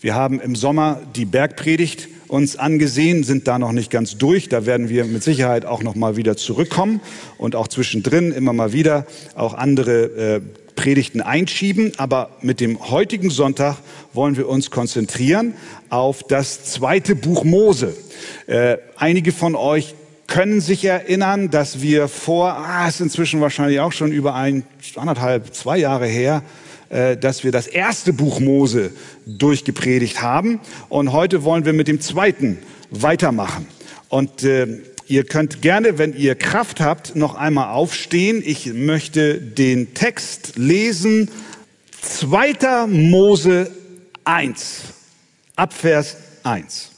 Wir haben im Sommer die Bergpredigt uns angesehen, sind da noch nicht ganz durch. Da werden wir mit Sicherheit auch noch mal wieder zurückkommen und auch zwischendrin immer mal wieder auch andere äh, Predigten einschieben. Aber mit dem heutigen Sonntag wollen wir uns konzentrieren auf das zweite Buch Mose. Äh, einige von euch können sich erinnern, dass wir vor, ah, ist inzwischen wahrscheinlich auch schon über ein, anderthalb, zwei Jahre her, dass wir das erste Buch Mose durchgepredigt haben. Und heute wollen wir mit dem zweiten weitermachen. Und äh, ihr könnt gerne, wenn ihr Kraft habt, noch einmal aufstehen. Ich möchte den Text lesen. Zweiter Mose 1, Abvers 1.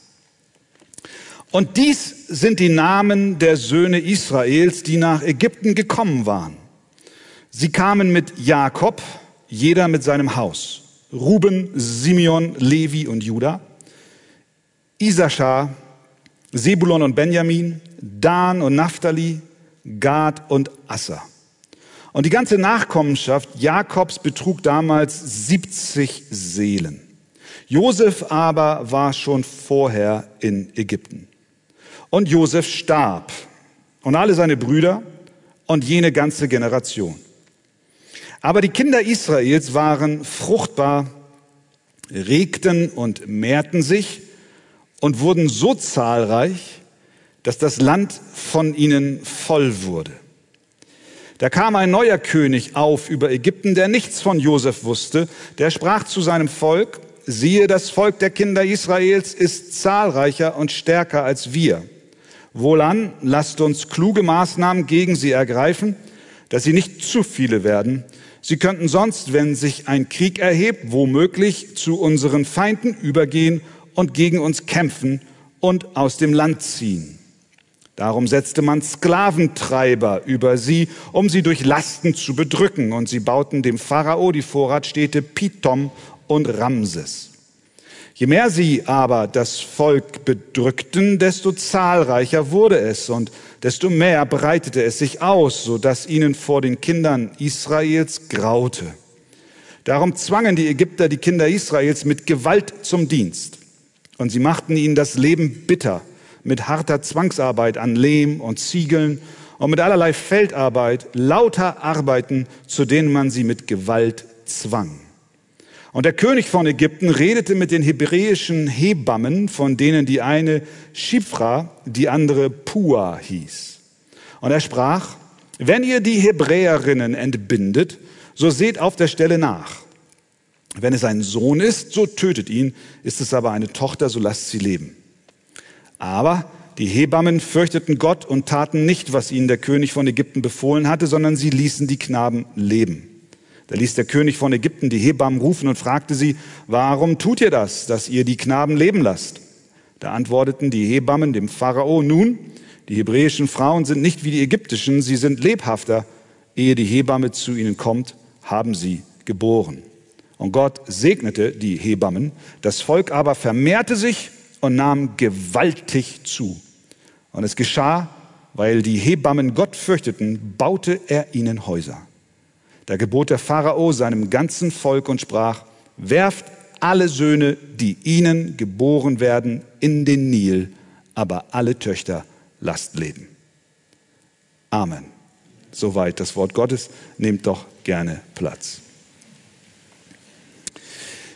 Und dies sind die Namen der Söhne Israels, die nach Ägypten gekommen waren. Sie kamen mit Jakob, jeder mit seinem Haus. Ruben, Simeon, Levi und Judah. Isaschar, Sebulon und Benjamin, Dan und Naphtali, Gad und Asser. Und die ganze Nachkommenschaft Jakobs betrug damals 70 Seelen. Josef aber war schon vorher in Ägypten. Und Josef starb und alle seine Brüder und jene ganze Generation. Aber die Kinder Israels waren fruchtbar, regten und mehrten sich und wurden so zahlreich, dass das Land von ihnen voll wurde. Da kam ein neuer König auf über Ägypten, der nichts von Josef wusste. Der sprach zu seinem Volk, siehe, das Volk der Kinder Israels ist zahlreicher und stärker als wir. Wohlan, lasst uns kluge Maßnahmen gegen sie ergreifen, dass sie nicht zu viele werden. Sie könnten sonst, wenn sich ein Krieg erhebt, womöglich zu unseren Feinden übergehen und gegen uns kämpfen und aus dem Land ziehen. Darum setzte man Sklaventreiber über sie, um sie durch Lasten zu bedrücken, und sie bauten dem Pharao die Vorratstädte Pithom und Ramses. Je mehr sie aber das Volk bedrückten, desto zahlreicher wurde es und desto mehr breitete es sich aus, so dass ihnen vor den Kindern Israels graute. Darum zwangen die Ägypter die Kinder Israels mit Gewalt zum Dienst. Und sie machten ihnen das Leben bitter mit harter Zwangsarbeit an Lehm und Ziegeln und mit allerlei Feldarbeit, lauter Arbeiten, zu denen man sie mit Gewalt zwang. Und der König von Ägypten redete mit den hebräischen Hebammen, von denen die eine Shifra, die andere Pua hieß. Und er sprach, wenn ihr die Hebräerinnen entbindet, so seht auf der Stelle nach. Wenn es ein Sohn ist, so tötet ihn, ist es aber eine Tochter, so lasst sie leben. Aber die Hebammen fürchteten Gott und taten nicht, was ihnen der König von Ägypten befohlen hatte, sondern sie ließen die Knaben leben. Da ließ der König von Ägypten die Hebammen rufen und fragte sie, warum tut ihr das, dass ihr die Knaben leben lasst? Da antworteten die Hebammen dem Pharao, nun, die hebräischen Frauen sind nicht wie die ägyptischen, sie sind lebhafter. Ehe die Hebamme zu ihnen kommt, haben sie geboren. Und Gott segnete die Hebammen, das Volk aber vermehrte sich und nahm gewaltig zu. Und es geschah, weil die Hebammen Gott fürchteten, baute er ihnen Häuser. Da gebot der Pharao seinem ganzen Volk und sprach, werft alle Söhne, die ihnen geboren werden, in den Nil, aber alle Töchter lasst leben. Amen. Soweit das Wort Gottes. Nehmt doch gerne Platz.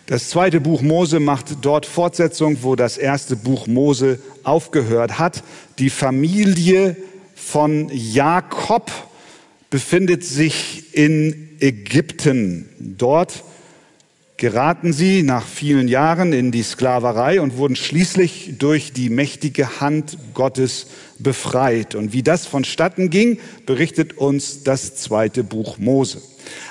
Das zweite Buch Mose macht dort Fortsetzung, wo das erste Buch Mose aufgehört hat. Die Familie von Jakob befindet sich in Ägypten. Dort geraten sie nach vielen Jahren in die Sklaverei und wurden schließlich durch die mächtige Hand Gottes befreit. Und wie das vonstatten ging, berichtet uns das zweite Buch Mose.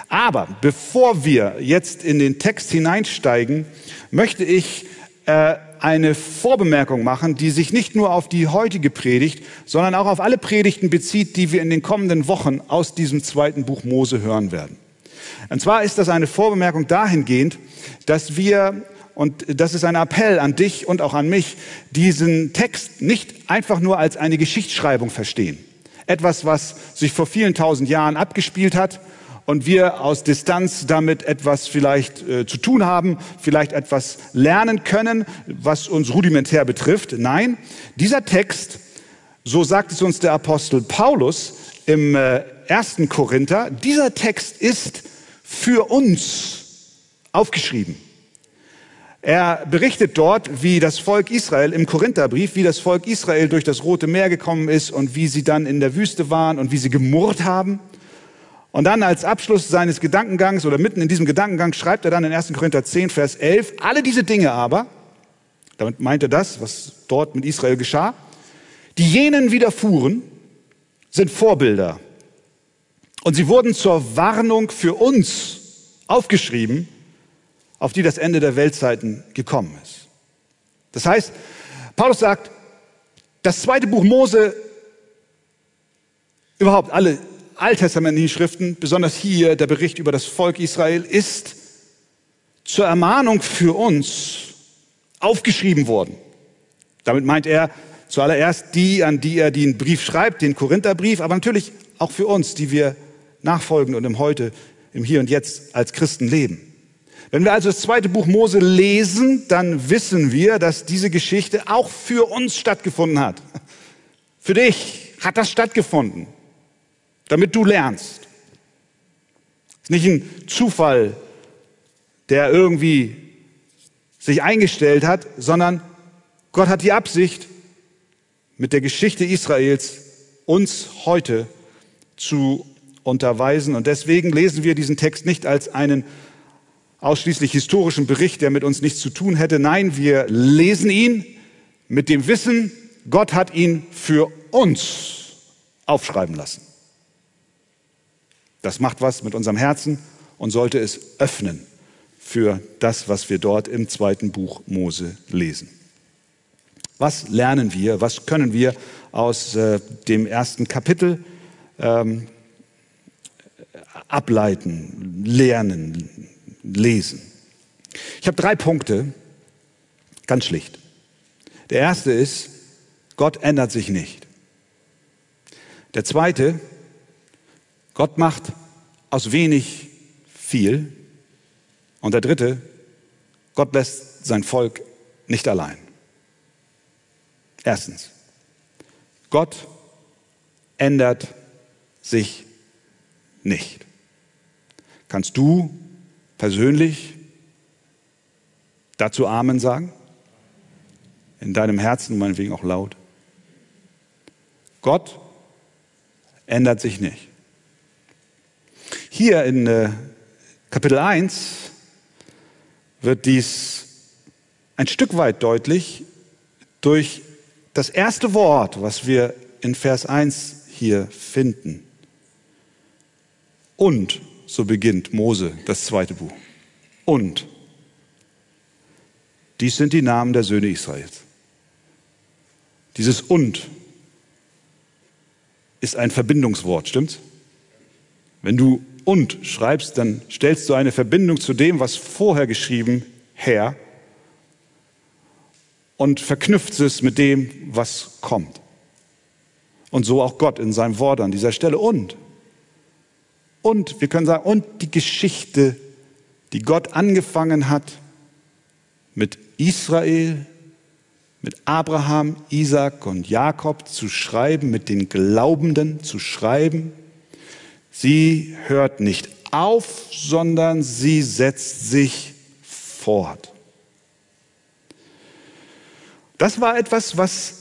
Aber bevor wir jetzt in den Text hineinsteigen, möchte ich äh, eine Vorbemerkung machen, die sich nicht nur auf die heutige Predigt, sondern auch auf alle Predigten bezieht, die wir in den kommenden Wochen aus diesem zweiten Buch Mose hören werden. Und zwar ist das eine Vorbemerkung dahingehend, dass wir, und das ist ein Appell an dich und auch an mich, diesen Text nicht einfach nur als eine Geschichtsschreibung verstehen. Etwas, was sich vor vielen tausend Jahren abgespielt hat und wir aus Distanz damit etwas vielleicht äh, zu tun haben, vielleicht etwas lernen können, was uns rudimentär betrifft. Nein, dieser Text, so sagt es uns der Apostel Paulus im äh, 1. Korinther, dieser Text ist für uns aufgeschrieben. Er berichtet dort, wie das Volk Israel im Korintherbrief, wie das Volk Israel durch das Rote Meer gekommen ist und wie sie dann in der Wüste waren und wie sie gemurrt haben. Und dann als Abschluss seines Gedankengangs oder mitten in diesem Gedankengang schreibt er dann in 1. Korinther 10, Vers 11, alle diese Dinge aber, damit meint er das, was dort mit Israel geschah, die jenen widerfuhren, sind Vorbilder. Und sie wurden zur Warnung für uns aufgeschrieben, auf die das Ende der Weltzeiten gekommen ist. Das heißt, Paulus sagt, das zweite Buch Mose, überhaupt alle alttestamentlichen Schriften, besonders hier der Bericht über das Volk Israel, ist zur Ermahnung für uns aufgeschrieben worden. Damit meint er zuallererst die, an die er den Brief schreibt, den Korintherbrief, aber natürlich auch für uns, die wir nachfolgen und im Heute, im Hier und Jetzt als Christen leben. Wenn wir also das zweite Buch Mose lesen, dann wissen wir, dass diese Geschichte auch für uns stattgefunden hat. Für dich hat das stattgefunden, damit du lernst. Es ist nicht ein Zufall, der irgendwie sich eingestellt hat, sondern Gott hat die Absicht, mit der Geschichte Israels uns heute zu unterweisen. Und deswegen lesen wir diesen Text nicht als einen ausschließlich historischen Bericht, der mit uns nichts zu tun hätte. Nein, wir lesen ihn mit dem Wissen, Gott hat ihn für uns aufschreiben lassen. Das macht was mit unserem Herzen und sollte es öffnen für das, was wir dort im zweiten Buch Mose lesen. Was lernen wir, was können wir aus äh, dem ersten Kapitel ähm, ableiten, lernen, lesen. Ich habe drei Punkte, ganz schlicht. Der erste ist, Gott ändert sich nicht. Der zweite, Gott macht aus wenig viel. Und der dritte, Gott lässt sein Volk nicht allein. Erstens, Gott ändert sich nicht. Kannst du persönlich dazu Amen sagen? In deinem Herzen, meinetwegen auch laut. Gott ändert sich nicht. Hier in äh, Kapitel 1 wird dies ein Stück weit deutlich durch das erste Wort, was wir in Vers 1 hier finden. Und so beginnt Mose, das zweite Buch. Und dies sind die Namen der Söhne Israels. Dieses und ist ein Verbindungswort, stimmt's? Wenn du und schreibst, dann stellst du eine Verbindung zu dem, was vorher geschrieben, her und verknüpft es mit dem, was kommt. Und so auch Gott in seinem Wort an dieser Stelle. Und und wir können sagen, und die Geschichte, die Gott angefangen hat mit Israel, mit Abraham, Isaac und Jakob zu schreiben, mit den Glaubenden zu schreiben. Sie hört nicht auf, sondern sie setzt sich fort. Das war etwas, was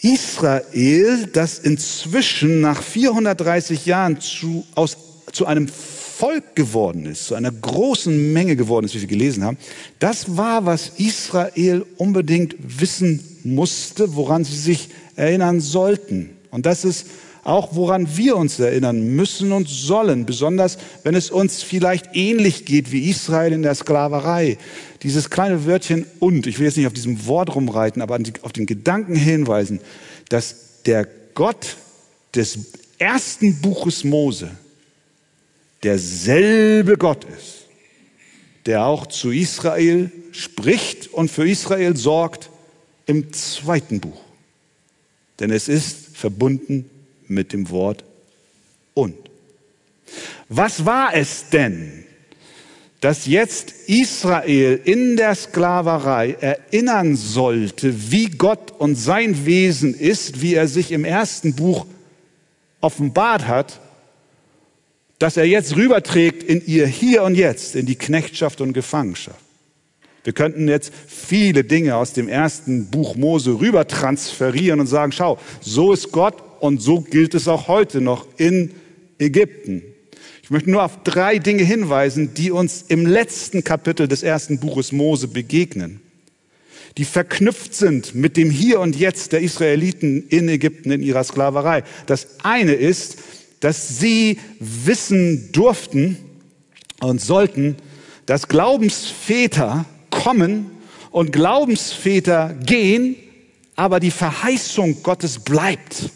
Israel, das inzwischen nach 430 Jahren zu, aus zu einem Volk geworden ist, zu einer großen Menge geworden ist, wie wir gelesen haben, das war, was Israel unbedingt wissen musste, woran sie sich erinnern sollten. Und das ist auch, woran wir uns erinnern müssen und sollen, besonders wenn es uns vielleicht ähnlich geht wie Israel in der Sklaverei. Dieses kleine Wörtchen und, ich will jetzt nicht auf diesem Wort rumreiten, aber auf den Gedanken hinweisen, dass der Gott des ersten Buches Mose, derselbe Gott ist, der auch zu Israel spricht und für Israel sorgt im zweiten Buch. Denn es ist verbunden mit dem Wort und. Was war es denn, dass jetzt Israel in der Sklaverei erinnern sollte, wie Gott und sein Wesen ist, wie er sich im ersten Buch offenbart hat, dass er jetzt rüberträgt in ihr Hier und Jetzt, in die Knechtschaft und Gefangenschaft. Wir könnten jetzt viele Dinge aus dem ersten Buch Mose rüber transferieren und sagen, schau, so ist Gott und so gilt es auch heute noch in Ägypten. Ich möchte nur auf drei Dinge hinweisen, die uns im letzten Kapitel des ersten Buches Mose begegnen, die verknüpft sind mit dem Hier und Jetzt der Israeliten in Ägypten in ihrer Sklaverei. Das eine ist, dass sie wissen durften und sollten, dass Glaubensväter kommen und Glaubensväter gehen, aber die Verheißung Gottes bleibt.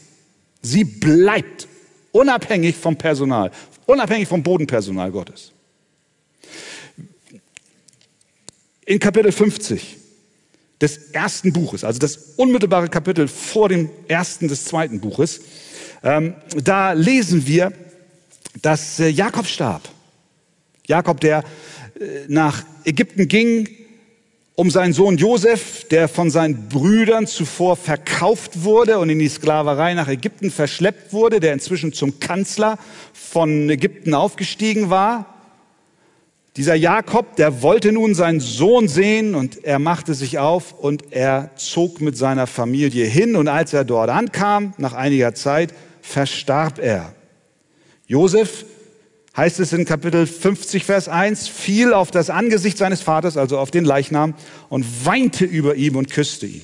Sie bleibt unabhängig vom Personal, unabhängig vom Bodenpersonal Gottes. In Kapitel 50 des ersten Buches, also das unmittelbare Kapitel vor dem ersten des zweiten Buches, ähm, da lesen wir, dass äh, Jakob starb. Jakob, der äh, nach Ägypten ging, um seinen Sohn Josef, der von seinen Brüdern zuvor verkauft wurde und in die Sklaverei nach Ägypten verschleppt wurde, der inzwischen zum Kanzler von Ägypten aufgestiegen war. Dieser Jakob, der wollte nun seinen Sohn sehen und er machte sich auf und er zog mit seiner Familie hin und als er dort ankam, nach einiger Zeit, verstarb er. Josef heißt es in Kapitel 50, Vers 1, fiel auf das Angesicht seines Vaters, also auf den Leichnam, und weinte über ihm und küsste ihn.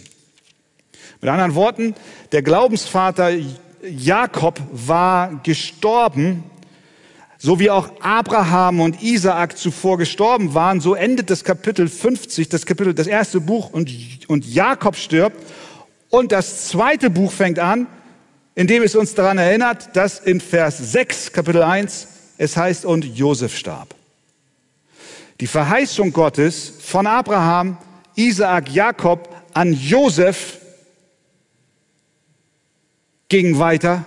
Mit anderen Worten, der Glaubensvater Jakob war gestorben, so wie auch Abraham und Isaak zuvor gestorben waren, so endet das Kapitel 50, das Kapitel, das erste Buch und, und Jakob stirbt und das zweite Buch fängt an, indem es uns daran erinnert, dass in Vers 6, Kapitel 1, es heißt, und Josef starb. Die Verheißung Gottes von Abraham, Isaak, Jakob an Josef ging weiter,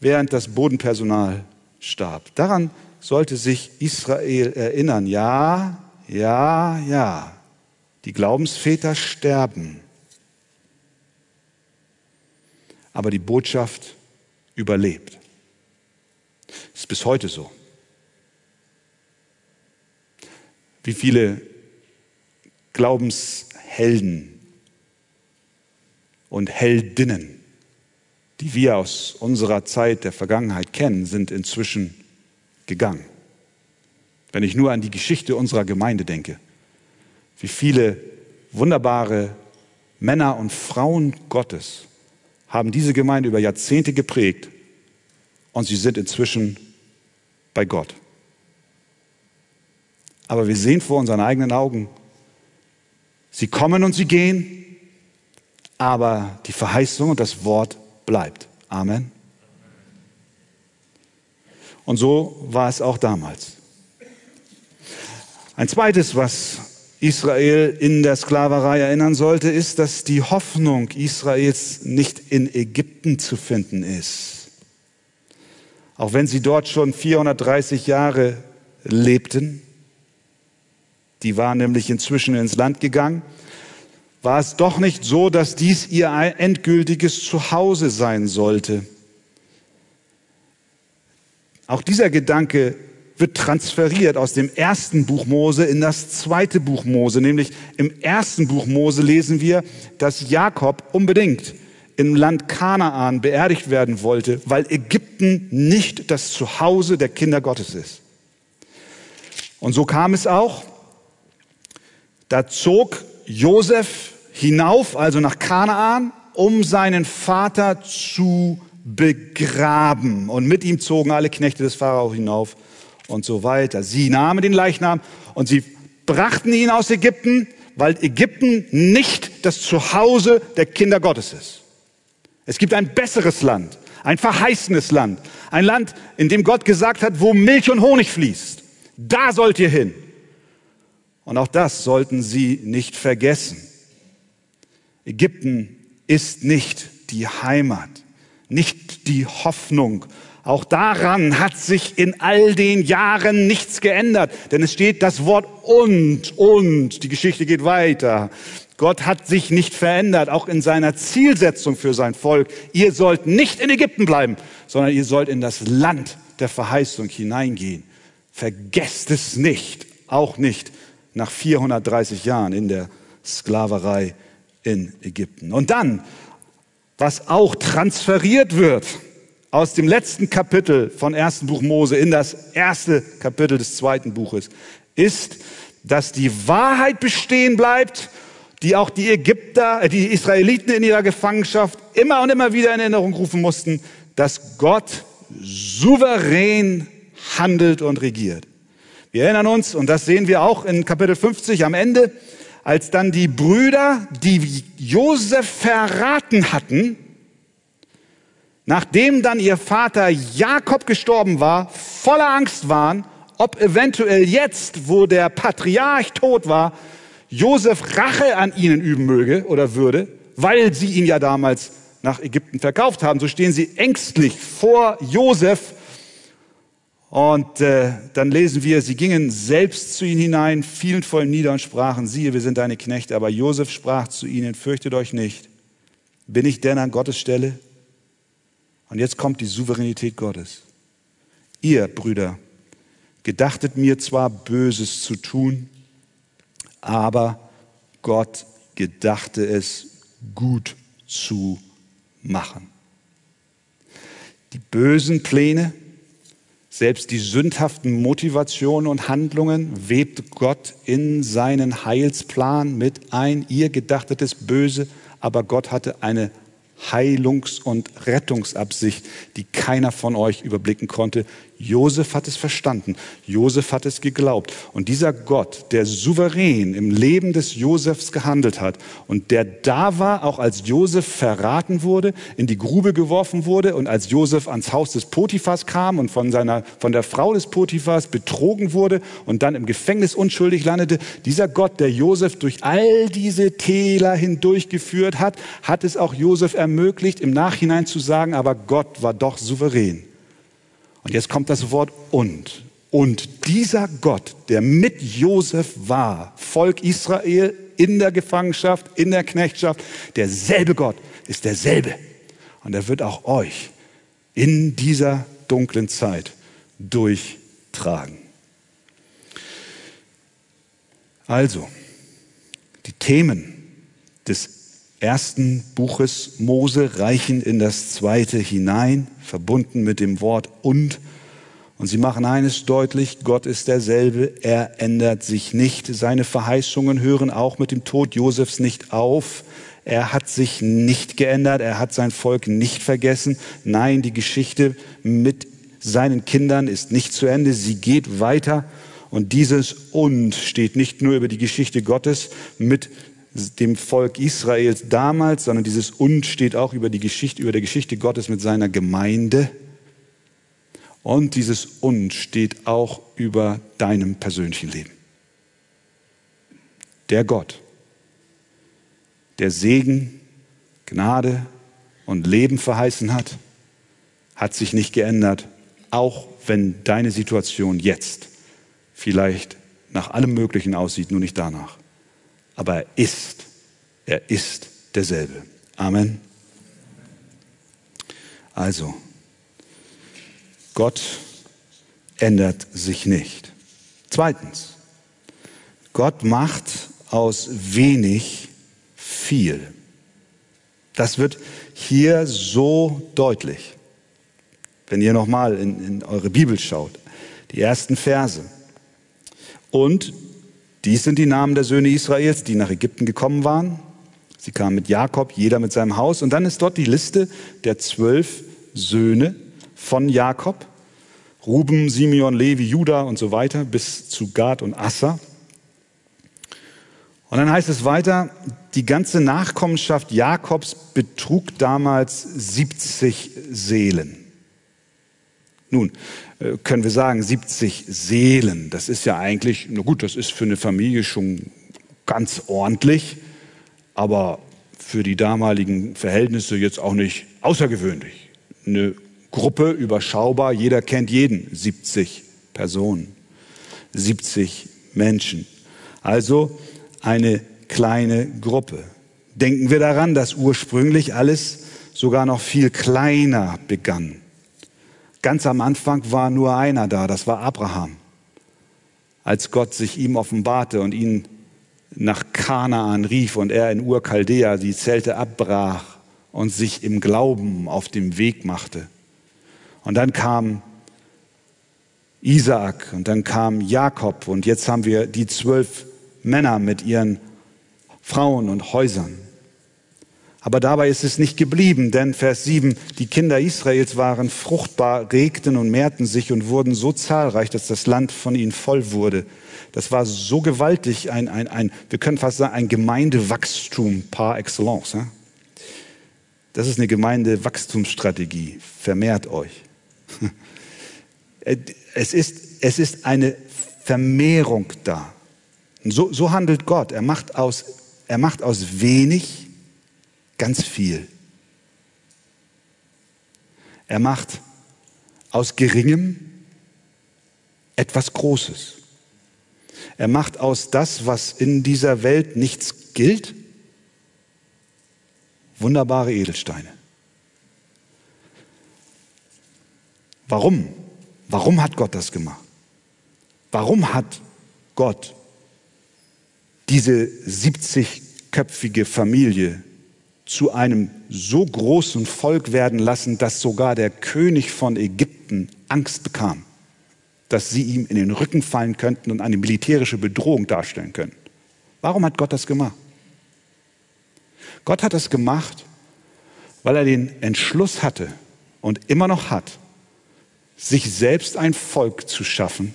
während das Bodenpersonal starb. Daran sollte sich Israel erinnern. Ja, ja, ja. Die Glaubensväter sterben. Aber die Botschaft überlebt. Ist bis heute so. Wie viele Glaubenshelden und Heldinnen, die wir aus unserer Zeit der Vergangenheit kennen, sind inzwischen gegangen. Wenn ich nur an die Geschichte unserer Gemeinde denke, wie viele wunderbare Männer und Frauen Gottes haben diese Gemeinde über Jahrzehnte geprägt und sie sind inzwischen bei Gott. Aber wir sehen vor unseren eigenen Augen, sie kommen und sie gehen, aber die Verheißung und das Wort bleibt. Amen. Und so war es auch damals. Ein zweites, was Israel in der Sklaverei erinnern sollte, ist, dass die Hoffnung Israels nicht in Ägypten zu finden ist auch wenn sie dort schon 430 Jahre lebten, die waren nämlich inzwischen ins Land gegangen, war es doch nicht so, dass dies ihr endgültiges Zuhause sein sollte. Auch dieser Gedanke wird transferiert aus dem ersten Buch Mose in das zweite Buch Mose. Nämlich im ersten Buch Mose lesen wir, dass Jakob unbedingt im Land Kanaan beerdigt werden wollte, weil Ägypten nicht das Zuhause der Kinder Gottes ist. Und so kam es auch. Da zog Josef hinauf, also nach Kanaan, um seinen Vater zu begraben. Und mit ihm zogen alle Knechte des Pharao hinauf und so weiter. Sie nahmen den Leichnam und sie brachten ihn aus Ägypten, weil Ägypten nicht das Zuhause der Kinder Gottes ist. Es gibt ein besseres Land, ein verheißenes Land, ein Land, in dem Gott gesagt hat, wo Milch und Honig fließt. Da sollt ihr hin. Und auch das sollten Sie nicht vergessen. Ägypten ist nicht die Heimat, nicht die Hoffnung Auch daran hat sich in all den Jahren nichts geändert, denn es steht das Wort und, und, die Geschichte geht weiter. Gott hat sich nicht verändert, auch in seiner Zielsetzung für sein Volk. Ihr sollt nicht in Ägypten bleiben, sondern ihr sollt in das Land der Verheißung hineingehen. Vergesst es nicht, auch nicht nach 430 Jahren in der Sklaverei in Ägypten. Und dann, was auch transferiert wird aus dem letzten Kapitel von ersten Buch Mose in das erste Kapitel des zweiten Buches, ist, dass die Wahrheit bestehen bleibt, die auch die Ägypter, äh, die Israeliten in ihrer Gefangenschaft immer und immer wieder in Erinnerung rufen mussten, dass Gott souverän handelt und regiert. Wir erinnern uns, und das sehen wir auch in Kapitel 50 am Ende, als dann die Brüder, die Josef verraten hatten, nachdem dann ihr Vater Jakob gestorben war, voller Angst waren, ob eventuell jetzt, wo der Patriarch tot war, Josef Rache an ihnen üben möge oder würde, weil sie ihn ja damals nach Ägypten verkauft haben. So stehen sie ängstlich vor Josef. Und äh, dann lesen wir, sie gingen selbst zu ihnen hinein, fielen voll nieder und sprachen, siehe, wir sind deine Knechte. Aber Josef sprach zu ihnen, fürchtet euch nicht. Bin ich denn an Gottes Stelle? Und jetzt kommt die Souveränität Gottes. Ihr, Brüder, gedachtet mir zwar Böses zu tun, aber Gott gedachte es gut zu machen. Die bösen Pläne, selbst die sündhaften Motivationen und Handlungen webt Gott in seinen Heilsplan mit ein. Ihr gedachtetes Böse, aber Gott hatte eine Heilungs- und Rettungsabsicht, die keiner von euch überblicken konnte. Josef hat es verstanden. Josef hat es geglaubt. Und dieser Gott, der souverän im Leben des Josefs gehandelt hat und der da war, auch als Josef verraten wurde, in die Grube geworfen wurde und als Josef ans Haus des Potiphas kam und von seiner, von der Frau des Potiphas betrogen wurde und dann im Gefängnis unschuldig landete. Dieser Gott, der Josef durch all diese Täler hindurchgeführt hat, hat es auch Josef ermöglicht, im Nachhinein zu sagen, aber Gott war doch souverän. Und jetzt kommt das Wort und. Und dieser Gott, der mit Josef war, Volk Israel in der Gefangenschaft, in der Knechtschaft, derselbe Gott ist derselbe. Und er wird auch euch in dieser dunklen Zeit durchtragen. Also, die Themen des ersten Buches Mose reichen in das zweite hinein, verbunden mit dem Wort und. Und sie machen eines deutlich, Gott ist derselbe, er ändert sich nicht. Seine Verheißungen hören auch mit dem Tod Josefs nicht auf. Er hat sich nicht geändert, er hat sein Volk nicht vergessen. Nein, die Geschichte mit seinen Kindern ist nicht zu Ende, sie geht weiter. Und dieses und steht nicht nur über die Geschichte Gottes mit dem Volk Israels damals, sondern dieses und steht auch über die Geschichte, über der Geschichte Gottes mit seiner Gemeinde. Und dieses und steht auch über deinem persönlichen Leben. Der Gott, der Segen, Gnade und Leben verheißen hat, hat sich nicht geändert, auch wenn deine Situation jetzt vielleicht nach allem Möglichen aussieht, nur nicht danach aber er ist, er ist derselbe. Amen. Also, Gott ändert sich nicht. Zweitens, Gott macht aus wenig viel. Das wird hier so deutlich. Wenn ihr nochmal in, in eure Bibel schaut, die ersten Verse. Und dies sind die Namen der Söhne Israels, die nach Ägypten gekommen waren. Sie kamen mit Jakob, jeder mit seinem Haus. Und dann ist dort die Liste der zwölf Söhne von Jakob. Ruben, Simeon, Levi, Judah und so weiter bis zu Gad und Assa. Und dann heißt es weiter, die ganze Nachkommenschaft Jakobs betrug damals 70 Seelen. Nun, äh, können wir sagen, 70 Seelen. Das ist ja eigentlich, na gut, das ist für eine Familie schon ganz ordentlich, aber für die damaligen Verhältnisse jetzt auch nicht außergewöhnlich. Eine Gruppe überschaubar, jeder kennt jeden, 70 Personen, 70 Menschen. Also eine kleine Gruppe. Denken wir daran, dass ursprünglich alles sogar noch viel kleiner begann. Ganz am Anfang war nur einer da, das war Abraham. Als Gott sich ihm offenbarte und ihn nach Kanaan rief und er in Ur-Chaldea die Zelte abbrach und sich im Glauben auf dem Weg machte. Und dann kam Isaak und dann kam Jakob und jetzt haben wir die zwölf Männer mit ihren Frauen und Häusern. Aber dabei ist es nicht geblieben, denn Vers 7, die Kinder Israels waren fruchtbar, regten und mehrten sich und wurden so zahlreich, dass das Land von ihnen voll wurde. Das war so gewaltig, ein, ein, ein wir können fast sagen, ein Gemeindewachstum par excellence. Das ist eine Gemeindewachstumsstrategie. Vermehrt euch. Es ist, es ist eine Vermehrung da. So, so handelt Gott. Er macht, aus, er macht aus wenig ganz viel. Er macht aus geringem etwas Großes. Er macht aus das, was in dieser Welt nichts gilt, wunderbare Edelsteine. Warum? Warum hat Gott das gemacht? Warum hat Gott diese 70-köpfige Familie zu einem so großen Volk werden lassen, dass sogar der König von Ägypten Angst bekam, dass sie ihm in den Rücken fallen könnten und eine militärische Bedrohung darstellen könnten. Warum hat Gott das gemacht? Gott hat das gemacht, weil er den Entschluss hatte und immer noch hat, sich selbst ein Volk zu schaffen,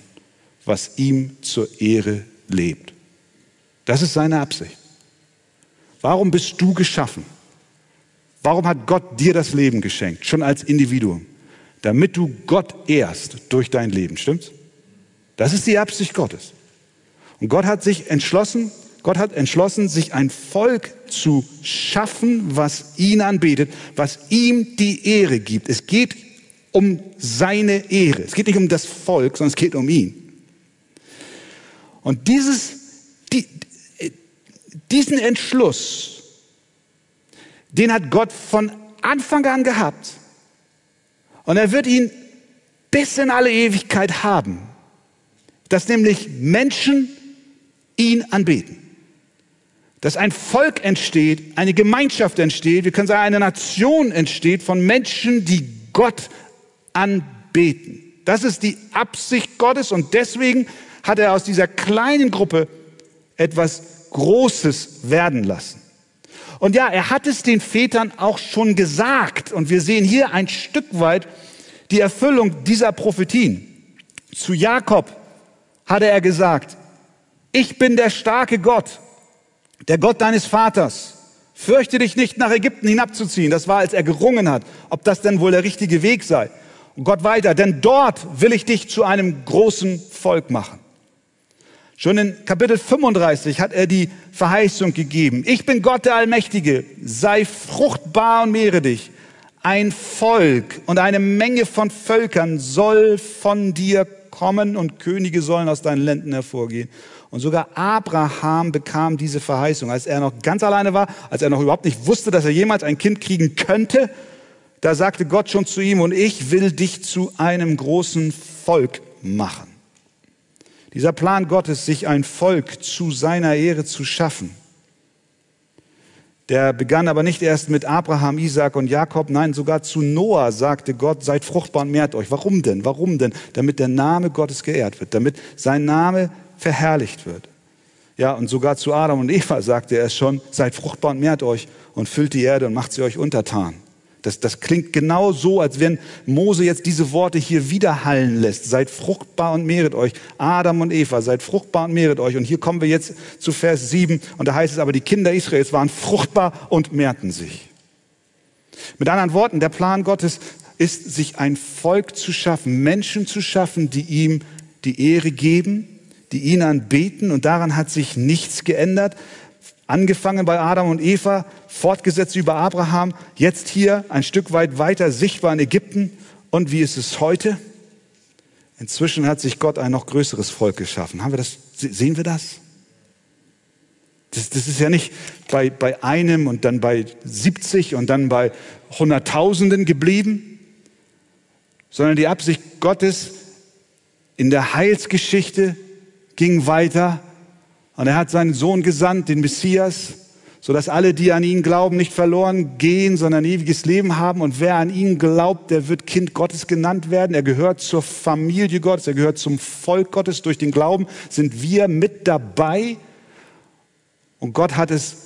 was ihm zur Ehre lebt. Das ist seine Absicht. Warum bist du geschaffen? Warum hat Gott dir das Leben geschenkt, schon als Individuum? Damit du Gott ehrst durch dein Leben, stimmt's? Das ist die Absicht Gottes. Und Gott hat sich entschlossen, Gott hat entschlossen, sich ein Volk zu schaffen, was ihn anbetet, was ihm die Ehre gibt. Es geht um seine Ehre. Es geht nicht um das Volk, sondern es geht um ihn. Und dieses, die, diesen Entschluss, den hat Gott von Anfang an gehabt. Und er wird ihn bis in alle Ewigkeit haben, dass nämlich Menschen ihn anbeten. Dass ein Volk entsteht, eine Gemeinschaft entsteht, wir können sagen, eine Nation entsteht von Menschen, die Gott anbeten. Das ist die Absicht Gottes und deswegen hat er aus dieser kleinen Gruppe etwas Großes werden lassen. Und ja, er hat es den Vätern auch schon gesagt. Und wir sehen hier ein Stück weit die Erfüllung dieser Prophetien. Zu Jakob hatte er gesagt, ich bin der starke Gott, der Gott deines Vaters. Fürchte dich nicht, nach Ägypten hinabzuziehen. Das war, als er gerungen hat, ob das denn wohl der richtige Weg sei. Und Gott weiter, denn dort will ich dich zu einem großen Volk machen. Schon in Kapitel 35 hat er die Verheißung gegeben. Ich bin Gott der Allmächtige. Sei fruchtbar und mehre dich. Ein Volk und eine Menge von Völkern soll von dir kommen und Könige sollen aus deinen Lenden hervorgehen. Und sogar Abraham bekam diese Verheißung, als er noch ganz alleine war, als er noch überhaupt nicht wusste, dass er jemals ein Kind kriegen könnte. Da sagte Gott schon zu ihm, und ich will dich zu einem großen Volk machen. Dieser Plan Gottes, sich ein Volk zu seiner Ehre zu schaffen, der begann aber nicht erst mit Abraham, Isaac und Jakob, nein, sogar zu Noah sagte Gott, seid fruchtbar und mehrt euch. Warum denn? Warum denn? Damit der Name Gottes geehrt wird, damit sein Name verherrlicht wird. Ja, und sogar zu Adam und Eva sagte er es schon, seid fruchtbar und mehrt euch und füllt die Erde und macht sie euch untertan. Das, das klingt genau so, als wenn Mose jetzt diese Worte hier widerhallen lässt. Seid fruchtbar und mehret euch. Adam und Eva, seid fruchtbar und mehret euch. Und hier kommen wir jetzt zu Vers 7. Und da heißt es aber, die Kinder Israels waren fruchtbar und mehrten sich. Mit anderen Worten, der Plan Gottes ist, sich ein Volk zu schaffen, Menschen zu schaffen, die ihm die Ehre geben, die ihn anbeten. Und daran hat sich nichts geändert. Angefangen bei Adam und Eva, fortgesetzt über Abraham, jetzt hier ein Stück weit weiter sichtbar in Ägypten Und wie ist es heute? Inzwischen hat sich Gott ein noch größeres Volk geschaffen. Haben wir das, sehen wir das? Das, das ist ja nicht bei, bei einem und dann bei 70 und dann bei Hunderttausenden geblieben, sondern die Absicht Gottes in der Heilsgeschichte ging weiter und er hat seinen Sohn gesandt, den Messias, sodass alle, die an ihn glauben, nicht verloren gehen, sondern ewiges Leben haben. Und wer an ihn glaubt, der wird Kind Gottes genannt werden. Er gehört zur Familie Gottes, er gehört zum Volk Gottes. Durch den Glauben sind wir mit dabei. Und Gott hat es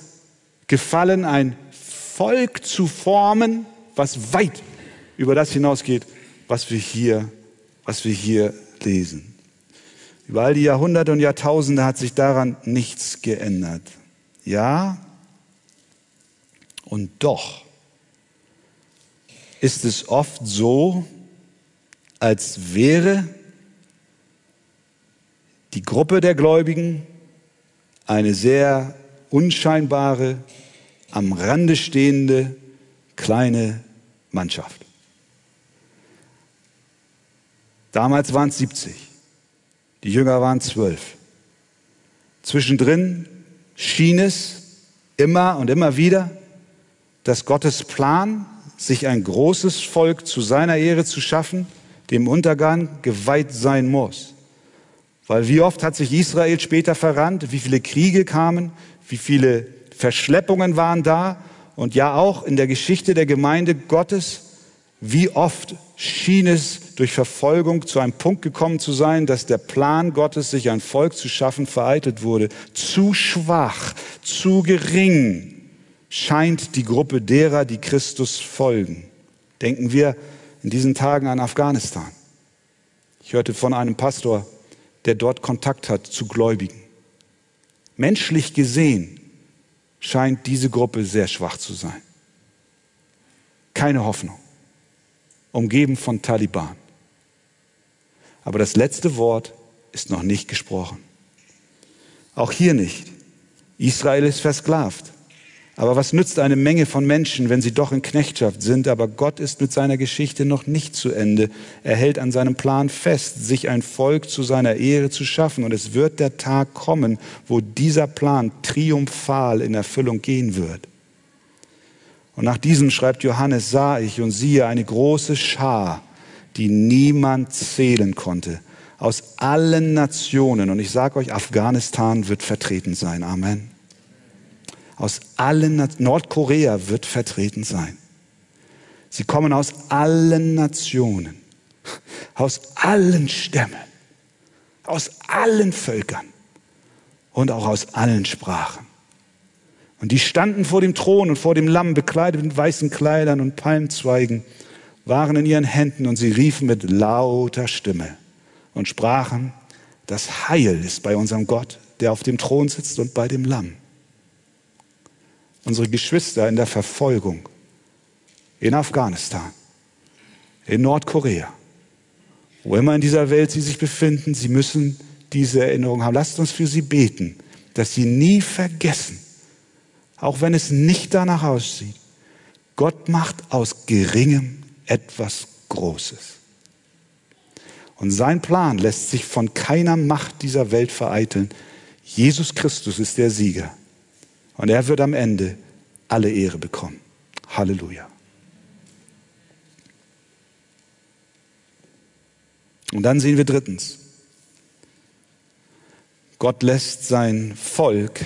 gefallen, ein Volk zu formen, was weit über das hinausgeht, was wir hier, was wir hier lesen. Über all die Jahrhunderte und Jahrtausende hat sich daran nichts geändert. Ja, und doch ist es oft so, als wäre die Gruppe der Gläubigen eine sehr unscheinbare, am Rande stehende kleine Mannschaft. Damals waren es 70, die Jünger waren zwölf. Zwischendrin schien es immer und immer wieder, dass Gottes Plan, sich ein großes Volk zu seiner Ehre zu schaffen, dem Untergang geweiht sein muss. Weil wie oft hat sich Israel später verrannt, wie viele Kriege kamen, wie viele Verschleppungen waren da und ja auch in der Geschichte der Gemeinde Gottes, wie oft schien es durch Verfolgung zu einem Punkt gekommen zu sein, dass der Plan Gottes, sich ein Volk zu schaffen, vereitelt wurde. Zu schwach, zu gering scheint die Gruppe derer, die Christus folgen. Denken wir in diesen Tagen an Afghanistan. Ich hörte von einem Pastor, der dort Kontakt hat zu Gläubigen. Menschlich gesehen scheint diese Gruppe sehr schwach zu sein. Keine Hoffnung. Umgeben von Taliban. Aber das letzte Wort ist noch nicht gesprochen. Auch hier nicht. Israel ist versklavt. Aber was nützt eine Menge von Menschen, wenn sie doch in Knechtschaft sind? Aber Gott ist mit seiner Geschichte noch nicht zu Ende. Er hält an seinem Plan fest, sich ein Volk zu seiner Ehre zu schaffen. Und es wird der Tag kommen, wo dieser Plan triumphal in Erfüllung gehen wird. Und nach diesem schreibt Johannes, sah ich und siehe eine große Schar, die niemand zählen konnte, aus allen Nationen. Und ich sage euch, Afghanistan wird vertreten sein. Amen aus allen, Nordkorea wird vertreten sein. Sie kommen aus allen Nationen, aus allen Stämmen, aus allen Völkern und auch aus allen Sprachen. Und die standen vor dem Thron und vor dem Lamm, bekleidet mit weißen Kleidern und Palmzweigen, waren in ihren Händen und sie riefen mit lauter Stimme und sprachen, das Heil ist bei unserem Gott, der auf dem Thron sitzt und bei dem Lamm unsere Geschwister in der Verfolgung in Afghanistan, in Nordkorea, wo immer in dieser Welt sie sich befinden, sie müssen diese Erinnerung haben. Lasst uns für sie beten, dass sie nie vergessen, auch wenn es nicht danach aussieht, Gott macht aus geringem etwas Großes. Und sein Plan lässt sich von keiner Macht dieser Welt vereiteln. Jesus Christus ist der Sieger. Und er wird am Ende alle Ehre bekommen. Halleluja. Und dann sehen wir drittens, Gott lässt sein Volk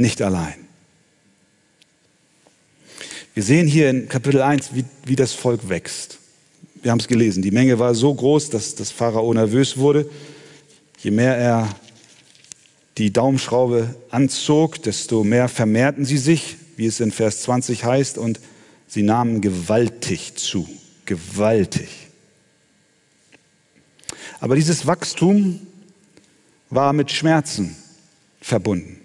nicht allein. Wir sehen hier in Kapitel 1, wie, wie das Volk wächst. Wir haben es gelesen. Die Menge war so groß, dass das Pharao nervös wurde. Je mehr er die Daumenschraube anzog, desto mehr vermehrten sie sich, wie es in Vers 20 heißt, und sie nahmen gewaltig zu. Gewaltig. Aber dieses Wachstum war mit Schmerzen verbunden.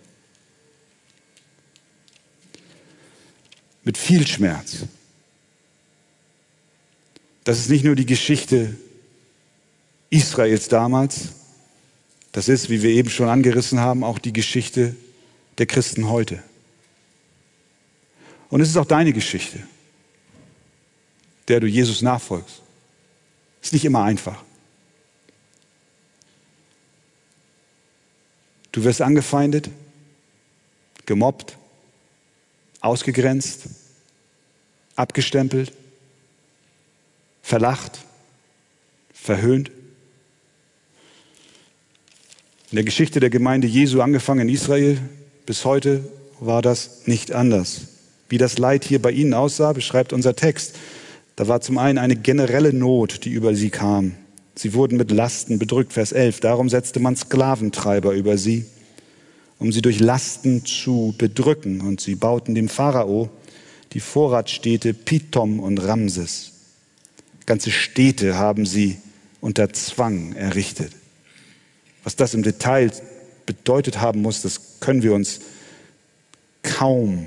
Mit viel Schmerz. Das ist nicht nur die Geschichte Israels damals, das ist, wie wir eben schon angerissen haben, auch die Geschichte der Christen heute. Und es ist auch deine Geschichte, der du Jesus nachfolgst. Ist nicht immer einfach. Du wirst angefeindet, gemobbt, ausgegrenzt, abgestempelt, verlacht, verhöhnt. In der Geschichte der Gemeinde Jesu, angefangen in Israel, bis heute war das nicht anders. Wie das Leid hier bei ihnen aussah, beschreibt unser Text. Da war zum einen eine generelle Not, die über sie kam. Sie wurden mit Lasten bedrückt, Vers 11. Darum setzte man Sklaventreiber über sie, um sie durch Lasten zu bedrücken. Und sie bauten dem Pharao die Vorratsstädte Pithom und Ramses. Ganze Städte haben sie unter Zwang errichtet. Was das im Detail bedeutet haben muss, das können wir uns kaum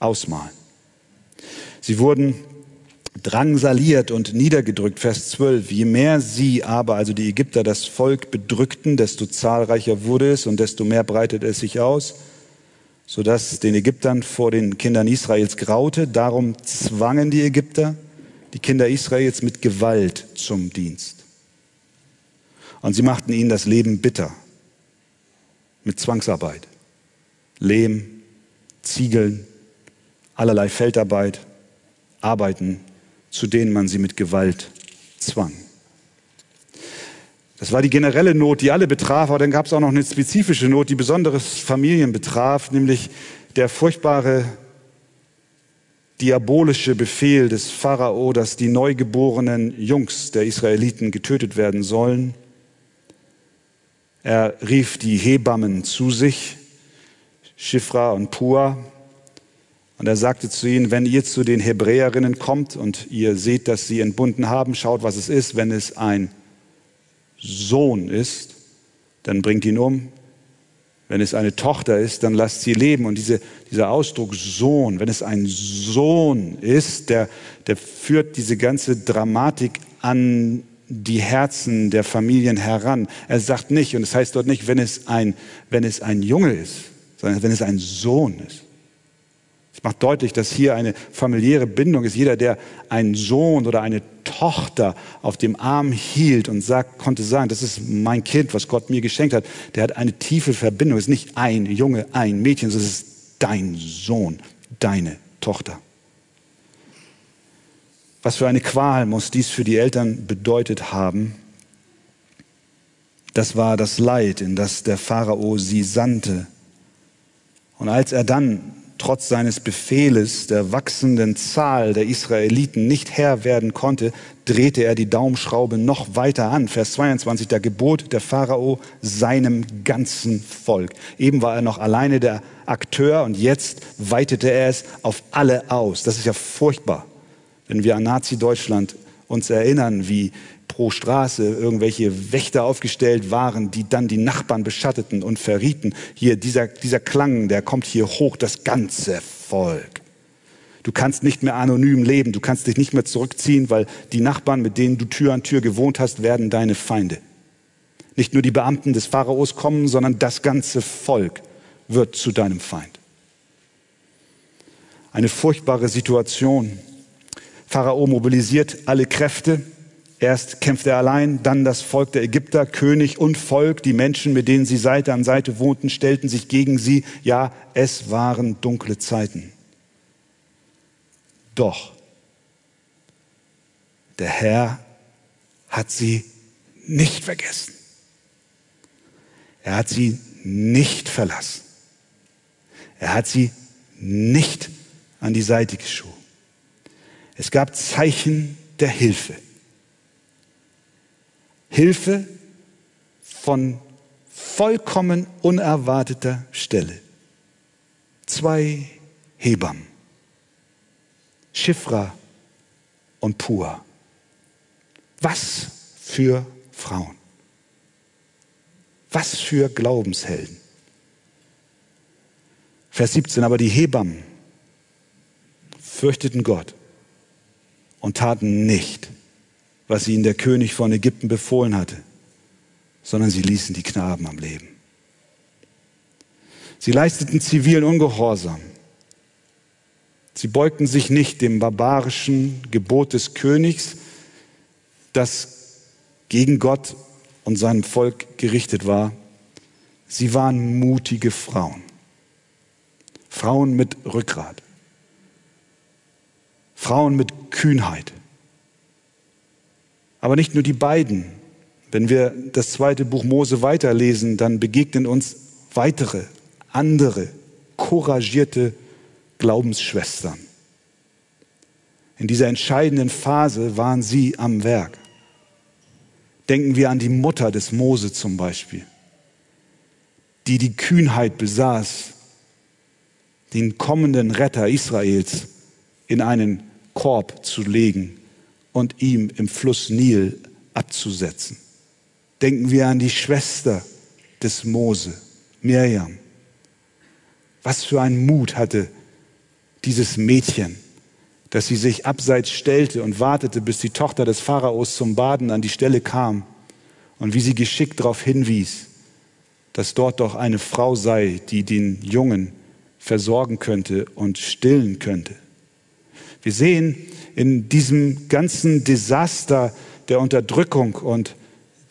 ausmalen. Sie wurden drangsaliert und niedergedrückt, Vers 12. Je mehr sie aber, also die Ägypter, das Volk bedrückten, desto zahlreicher wurde es und desto mehr breitete es sich aus, sodass den Ägyptern vor den Kindern Israels graute. Darum zwangen die Ägypter die Kinder Israels mit Gewalt zum Dienst. Und sie machten ihnen das Leben bitter mit Zwangsarbeit, Lehm, Ziegeln, allerlei Feldarbeit, Arbeiten, zu denen man sie mit Gewalt zwang. Das war die generelle Not, die alle betraf, aber dann gab es auch noch eine spezifische Not, die besonderes Familien betraf, nämlich der furchtbare diabolische Befehl des Pharao, dass die neugeborenen Jungs der Israeliten getötet werden sollen. Er rief die Hebammen zu sich, Schifra und Pua, und er sagte zu ihnen, wenn ihr zu den Hebräerinnen kommt und ihr seht, dass sie entbunden haben, schaut, was es ist. Wenn es ein Sohn ist, dann bringt ihn um. Wenn es eine Tochter ist, dann lasst sie leben. Und diese, dieser Ausdruck Sohn, wenn es ein Sohn ist, der, der führt diese ganze Dramatik an die Herzen der Familien heran. Er sagt nicht, und es das heißt dort nicht, wenn es ein, wenn es ein Junge ist, sondern wenn es ein Sohn ist. Es macht deutlich, dass hier eine familiäre Bindung ist. Jeder, der einen Sohn oder eine Tochter auf dem Arm hielt und sagt, konnte sagen, das ist mein Kind, was Gott mir geschenkt hat, der hat eine tiefe Verbindung. Es ist nicht ein Junge, ein Mädchen, sondern es ist dein Sohn, deine Tochter. Was für eine Qual muss dies für die Eltern bedeutet haben? Das war das Leid, in das der Pharao sie sandte. Und als er dann trotz seines Befehles der wachsenden Zahl der Israeliten nicht Herr werden konnte, drehte er die Daumenschraube noch weiter an. Vers 22, der Gebot der Pharao seinem ganzen Volk. Eben war er noch alleine der Akteur und jetzt weitete er es auf alle aus. Das ist ja furchtbar, wenn wir an Nazi-Deutschland uns erinnern, wie pro Straße irgendwelche Wächter aufgestellt waren, die dann die Nachbarn beschatteten und verrieten. Hier, dieser, dieser Klang, der kommt hier hoch, das ganze Volk. Du kannst nicht mehr anonym leben, du kannst dich nicht mehr zurückziehen, weil die Nachbarn, mit denen du Tür an Tür gewohnt hast, werden deine Feinde. Nicht nur die Beamten des Pharaos kommen, sondern das ganze Volk wird zu deinem Feind. Eine furchtbare Situation. Pharao mobilisiert alle Kräfte, Erst kämpft er allein, dann das Volk der Ägypter, König und Volk, die Menschen, mit denen sie Seite an Seite wohnten, stellten sich gegen sie. Ja, es waren dunkle Zeiten. Doch der Herr hat sie nicht vergessen. Er hat sie nicht verlassen. Er hat sie nicht an die Seite geschoben. Es gab Zeichen der Hilfe. Hilfe von vollkommen unerwarteter Stelle. Zwei Hebammen, Schifra und Pua. Was für Frauen. Was für Glaubenshelden. Vers 17, aber die Hebammen fürchteten Gott und taten nicht, was ihnen der König von Ägypten befohlen hatte, sondern sie ließen die Knaben am Leben. Sie leisteten zivilen Ungehorsam. Sie beugten sich nicht dem barbarischen Gebot des Königs, das gegen Gott und seinem Volk gerichtet war. Sie waren mutige Frauen. Frauen mit Rückgrat. Frauen mit Kühnheit. Aber nicht nur die beiden. Wenn wir das zweite Buch Mose weiterlesen, dann begegnen uns weitere, andere, couragierte Glaubensschwestern. In dieser entscheidenden Phase waren sie am Werk. Denken wir an die Mutter des Mose zum Beispiel, die die Kühnheit besaß, den kommenden Retter Israels in einen Korb zu legen und ihm im Fluss Nil abzusetzen. Denken wir an die Schwester des Mose, Mirjam. Was für ein Mut hatte dieses Mädchen, dass sie sich abseits stellte und wartete, bis die Tochter des Pharaos zum Baden an die Stelle kam und wie sie geschickt darauf hinwies, dass dort doch eine Frau sei, die den Jungen versorgen könnte und stillen könnte. Wir sehen in diesem ganzen Desaster der Unterdrückung und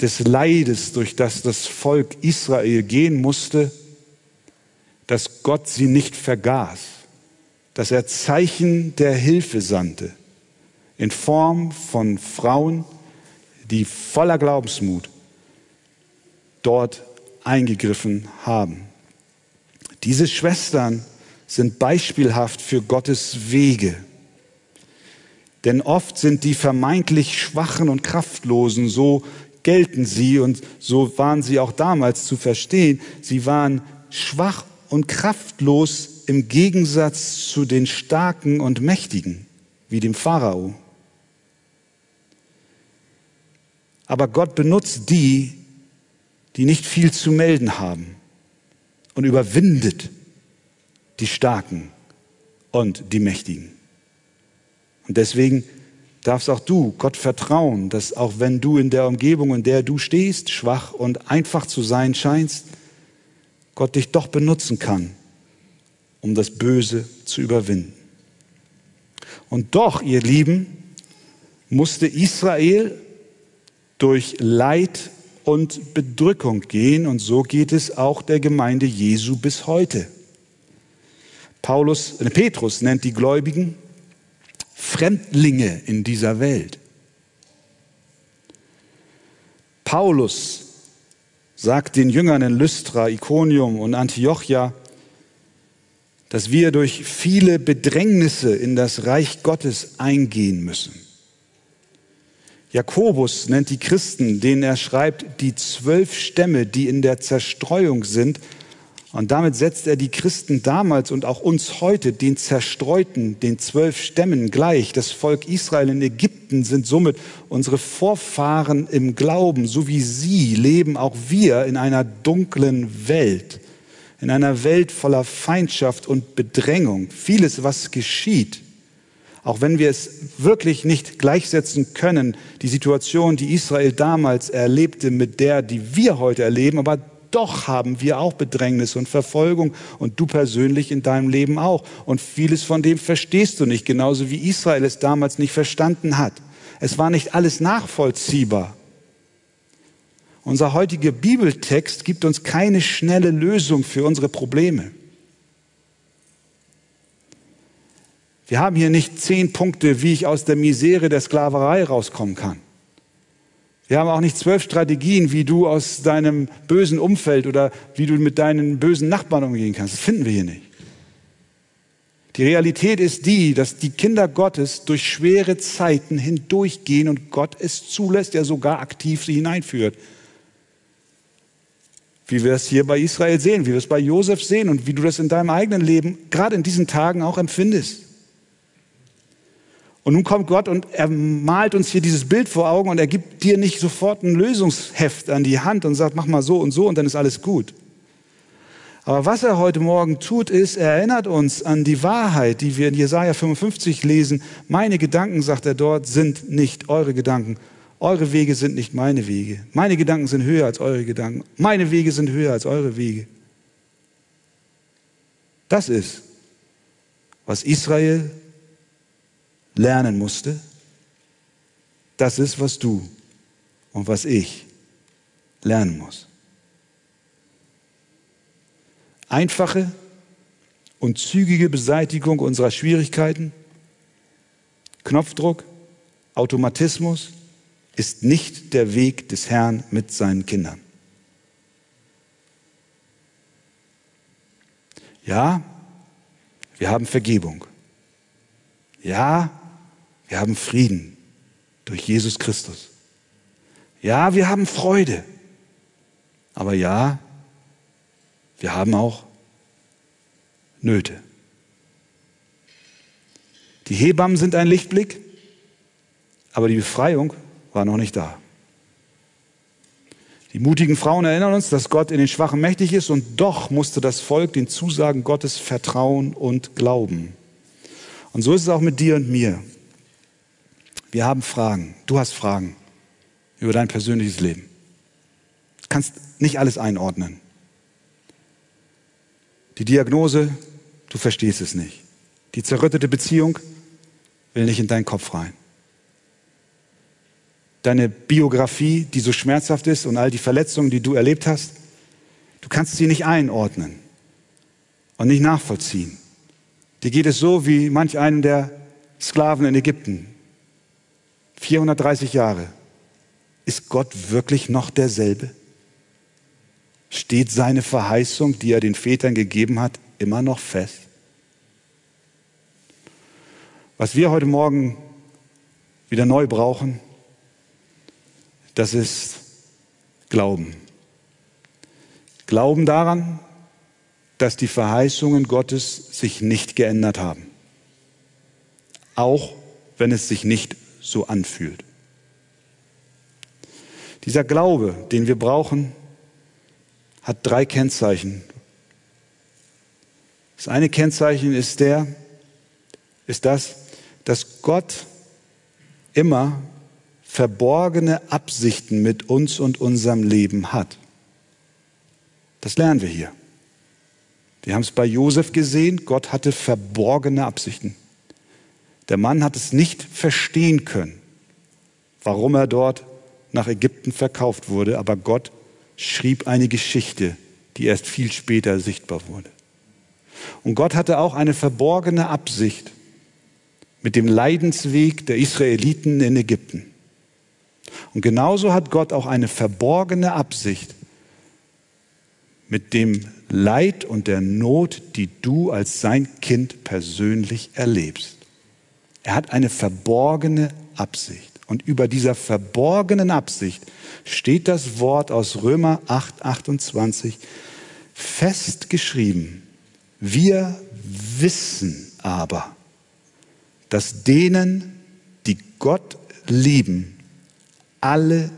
des Leides, durch das das Volk Israel gehen musste, dass Gott sie nicht vergaß, dass er Zeichen der Hilfe sandte in Form von Frauen, die voller Glaubensmut dort eingegriffen haben. Diese Schwestern sind beispielhaft für Gottes Wege. Denn oft sind die vermeintlich Schwachen und Kraftlosen, so gelten sie und so waren sie auch damals zu verstehen, sie waren schwach und kraftlos im Gegensatz zu den Starken und Mächtigen, wie dem Pharao. Aber Gott benutzt die, die nicht viel zu melden haben und überwindet die Starken und die Mächtigen. Und deswegen darfst auch du Gott vertrauen, dass auch wenn du in der Umgebung, in der du stehst, schwach und einfach zu sein scheinst, Gott dich doch benutzen kann, um das Böse zu überwinden. Und doch, ihr Lieben, musste Israel durch Leid und Bedrückung gehen und so geht es auch der Gemeinde Jesu bis heute. Paulus, äh, Petrus nennt die Gläubigen Fremdlinge in dieser Welt. Paulus sagt den Jüngern in Lystra, Iconium und Antiochia, dass wir durch viele Bedrängnisse in das Reich Gottes eingehen müssen. Jakobus nennt die Christen, denen er schreibt, die zwölf Stämme, die in der Zerstreuung sind. Und damit setzt er die Christen damals und auch uns heute, den Zerstreuten, den zwölf Stämmen gleich. Das Volk Israel in Ägypten sind somit unsere Vorfahren im Glauben. So wie sie leben auch wir in einer dunklen Welt, in einer Welt voller Feindschaft und Bedrängung. Vieles, was geschieht, auch wenn wir es wirklich nicht gleichsetzen können, die Situation, die Israel damals erlebte, mit der, die wir heute erleben, aber doch haben wir auch Bedrängnis und Verfolgung und du persönlich in deinem Leben auch. Und vieles von dem verstehst du nicht, genauso wie Israel es damals nicht verstanden hat. Es war nicht alles nachvollziehbar. Unser heutiger Bibeltext gibt uns keine schnelle Lösung für unsere Probleme. Wir haben hier nicht zehn Punkte, wie ich aus der Misere der Sklaverei rauskommen kann. Wir haben auch nicht zwölf Strategien, wie du aus deinem bösen Umfeld oder wie du mit deinen bösen Nachbarn umgehen kannst. Das finden wir hier nicht. Die Realität ist die, dass die Kinder Gottes durch schwere Zeiten hindurchgehen und Gott es zulässt, ja sogar aktiv sie hineinführt. Wie wir es hier bei Israel sehen, wie wir es bei Josef sehen und wie du das in deinem eigenen Leben gerade in diesen Tagen auch empfindest. Und nun kommt Gott und er malt uns hier dieses Bild vor Augen und er gibt dir nicht sofort ein Lösungsheft an die Hand und sagt, mach mal so und so und dann ist alles gut. Aber was er heute Morgen tut, ist, er erinnert uns an die Wahrheit, die wir in Jesaja 55 lesen. Meine Gedanken, sagt er dort, sind nicht eure Gedanken. Eure Wege sind nicht meine Wege. Meine Gedanken sind höher als eure Gedanken. Meine Wege sind höher als eure Wege. Das ist, was Israel lernen musste, das ist, was du und was ich lernen muss. Einfache und zügige Beseitigung unserer Schwierigkeiten, Knopfdruck, Automatismus ist nicht der Weg des Herrn mit seinen Kindern. Ja, wir haben Vergebung. Ja, wir haben Frieden durch Jesus Christus. Ja, wir haben Freude. Aber ja, wir haben auch Nöte. Die Hebammen sind ein Lichtblick, aber die Befreiung war noch nicht da. Die mutigen Frauen erinnern uns, dass Gott in den Schwachen mächtig ist und doch musste das Volk den Zusagen Gottes vertrauen und glauben. Und so ist es auch mit dir und mir. Wir haben Fragen. Du hast Fragen über dein persönliches Leben. Du kannst nicht alles einordnen. Die Diagnose, du verstehst es nicht. Die zerrüttete Beziehung will nicht in deinen Kopf rein. Deine Biografie, die so schmerzhaft ist und all die Verletzungen, die du erlebt hast, du kannst sie nicht einordnen und nicht nachvollziehen. Dir geht es so wie manch einem der Sklaven in Ägypten. 430 Jahre. Ist Gott wirklich noch derselbe? Steht seine Verheißung, die er den Vätern gegeben hat, immer noch fest? Was wir heute Morgen wieder neu brauchen, das ist Glauben. Glauben daran, dass die Verheißungen Gottes sich nicht geändert haben, auch wenn es sich nicht so anfühlt. Dieser Glaube, den wir brauchen, hat drei Kennzeichen. Das eine Kennzeichen ist der, ist das, dass Gott immer verborgene Absichten mit uns und unserem Leben hat. Das lernen wir hier. Wir haben es bei Josef gesehen, Gott hatte verborgene Absichten. Der Mann hat es nicht verstehen können, warum er dort nach Ägypten verkauft wurde, aber Gott schrieb eine Geschichte, die erst viel später sichtbar wurde. Und Gott hatte auch eine verborgene Absicht mit dem Leidensweg der Israeliten in Ägypten. Und genauso hat Gott auch eine verborgene Absicht mit dem Leid und der Not, die du als sein Kind persönlich erlebst. Er hat eine verborgene Absicht. Und über dieser verborgenen Absicht steht das Wort aus Römer 8, 28 festgeschrieben. Wir wissen aber, dass denen, die Gott lieben, alle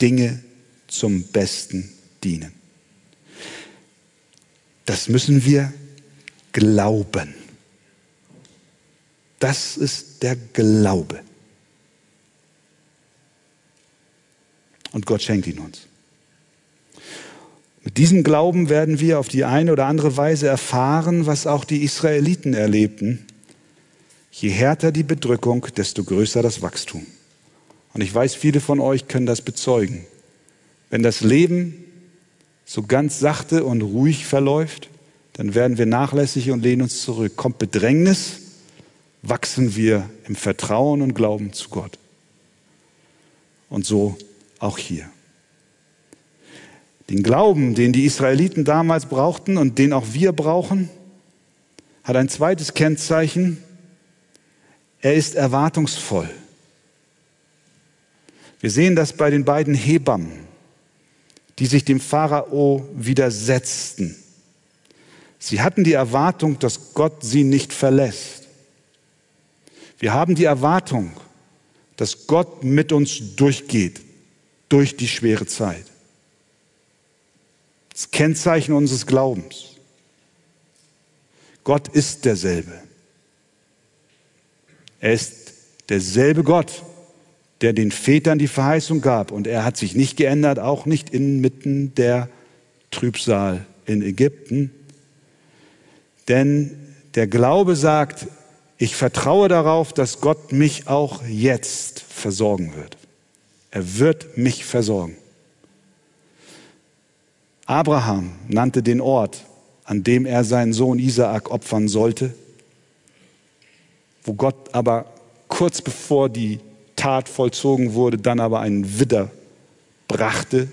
Dinge zum Besten dienen. Das müssen wir glauben. Das ist der Glaube. und Gott schenkt ihn uns. Mit diesem Glauben werden wir auf die eine oder andere Weise erfahren, was auch die Israeliten erlebten. Je härter die Bedrückung, desto größer das Wachstum. Und ich weiß, viele von euch können das bezeugen. Wenn das Leben so ganz sachte und ruhig verläuft, dann werden wir nachlässig und lehnen uns zurück. Kommt Bedrängnis, wachsen wir im Vertrauen und Glauben zu Gott. Und so auch hier. Den Glauben, den die Israeliten damals brauchten und den auch wir brauchen, hat ein zweites Kennzeichen. Er ist erwartungsvoll. Wir sehen das bei den beiden Hebammen, die sich dem Pharao widersetzten. Sie hatten die Erwartung, dass Gott sie nicht verlässt. Wir haben die Erwartung, dass Gott mit uns durchgeht, durch die schwere Zeit. Das Kennzeichen unseres Glaubens. Gott ist derselbe. Er ist derselbe Gott, der den Vätern die Verheißung gab. Und er hat sich nicht geändert, auch nicht inmitten der Trübsal in Ägypten. Denn der Glaube sagt, ich vertraue darauf, dass Gott mich auch jetzt versorgen wird. Er wird mich versorgen. Abraham nannte den Ort, an dem er seinen Sohn Isaak opfern sollte, wo Gott aber kurz bevor die Tat vollzogen wurde, dann aber einen Widder brachte,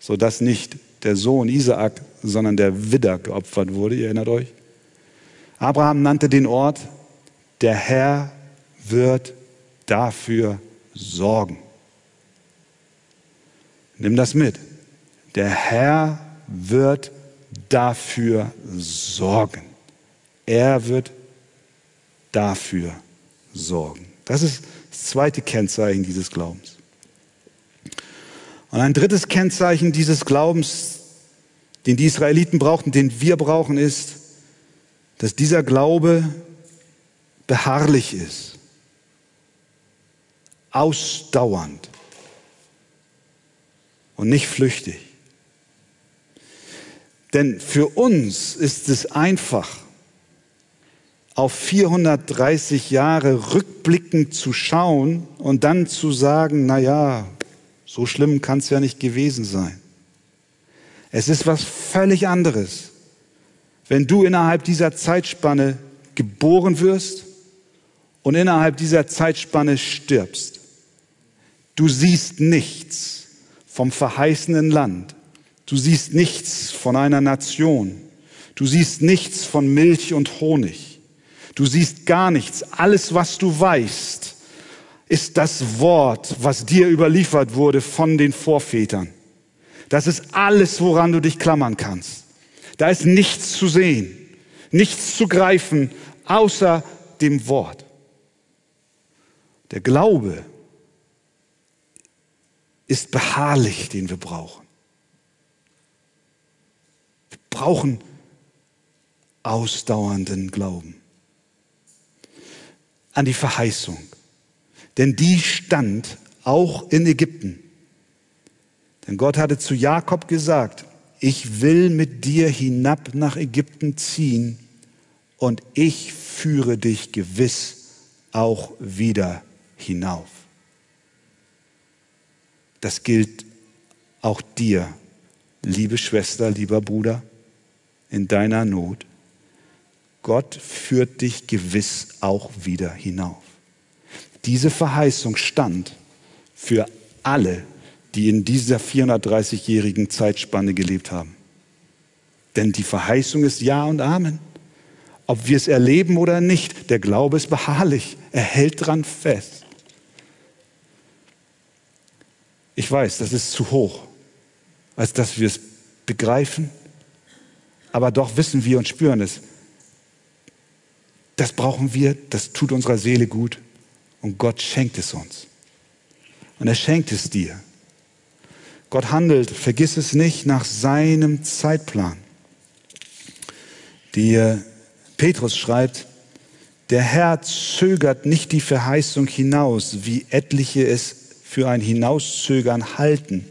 sodass nicht der Sohn Isaak, sondern der Widder geopfert wurde. Ihr erinnert euch? Abraham nannte den Ort, der Herr wird dafür sorgen. Nimm das mit. Der Herr wird dafür sorgen. Er wird dafür sorgen. Das ist das zweite Kennzeichen dieses Glaubens. Und ein drittes Kennzeichen dieses Glaubens, den die Israeliten brauchten, den wir brauchen, ist, dass dieser Glaube beharrlich ist, ausdauernd und nicht flüchtig. Denn für uns ist es einfach, auf 430 Jahre rückblickend zu schauen und dann zu sagen, na ja, so schlimm kann es ja nicht gewesen sein. Es ist was völlig anderes, wenn du innerhalb dieser Zeitspanne geboren wirst und innerhalb dieser Zeitspanne stirbst. Du siehst nichts vom verheißenen Land. Du siehst nichts von einer Nation. Du siehst nichts von Milch und Honig. Du siehst gar nichts. Alles, was du weißt, ist das Wort, was dir überliefert wurde von den Vorvätern. Das ist alles, woran du dich klammern kannst. Da ist nichts zu sehen, nichts zu greifen, außer dem Wort. Der Glaube ist beharrlich, den wir brauchen. Wir brauchen ausdauernden Glauben an die Verheißung. Denn die stand auch in Ägypten. Denn Gott hatte zu Jakob gesagt, ich will mit dir hinab nach Ägypten ziehen und ich führe dich gewiss auch wieder hinauf. Das gilt auch dir, liebe Schwester, lieber Bruder, in deiner Not. Gott führt dich gewiss auch wieder hinauf. Diese Verheißung stand für alle, die in dieser 430-jährigen Zeitspanne gelebt haben. Denn die Verheißung ist Ja und Amen. Ob wir es erleben oder nicht, der Glaube ist beharrlich. Er hält dran fest. Ich weiß, das ist zu hoch, als dass wir es begreifen, aber doch wissen wir und spüren es. Das brauchen wir, das tut unserer Seele gut und Gott schenkt es uns. Und er schenkt es dir. Gott handelt, vergiss es nicht, nach seinem Zeitplan. Die Petrus schreibt, der Herr zögert nicht die Verheißung hinaus, wie etliche es für ein Hinauszögern halten,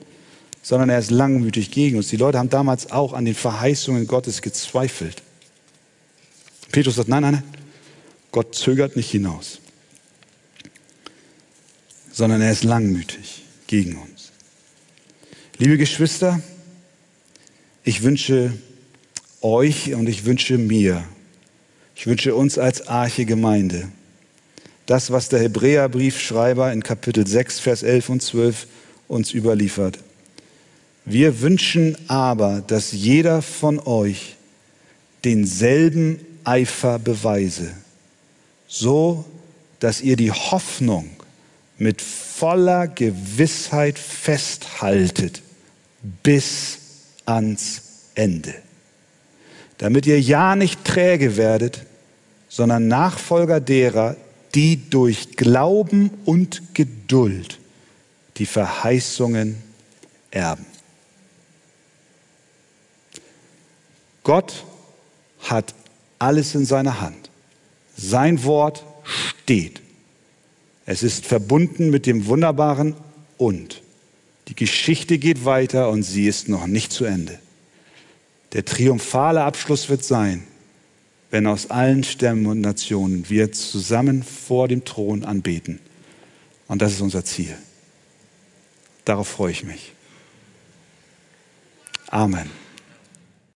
sondern er ist langmütig gegen uns. Die Leute haben damals auch an den Verheißungen Gottes gezweifelt. Petrus sagt, nein, nein, nein, Gott zögert nicht hinaus, sondern er ist langmütig gegen uns. Liebe Geschwister, ich wünsche euch und ich wünsche mir, ich wünsche uns als Arche Gemeinde, das, was der Hebräerbriefschreiber in Kapitel 6, Vers 11 und 12 uns überliefert. Wir wünschen aber, dass jeder von euch denselben Eifer beweise so dass ihr die Hoffnung mit voller Gewissheit festhaltet bis ans Ende. Damit ihr ja nicht träge werdet, sondern Nachfolger derer, die durch Glauben und Geduld die Verheißungen erben. Gott hat alles in seiner Hand. Sein Wort steht. Es ist verbunden mit dem wunderbaren und. Die Geschichte geht weiter und sie ist noch nicht zu Ende. Der triumphale Abschluss wird sein, wenn aus allen Stämmen und Nationen wir zusammen vor dem Thron anbeten. Und das ist unser Ziel. Darauf freue ich mich. Amen.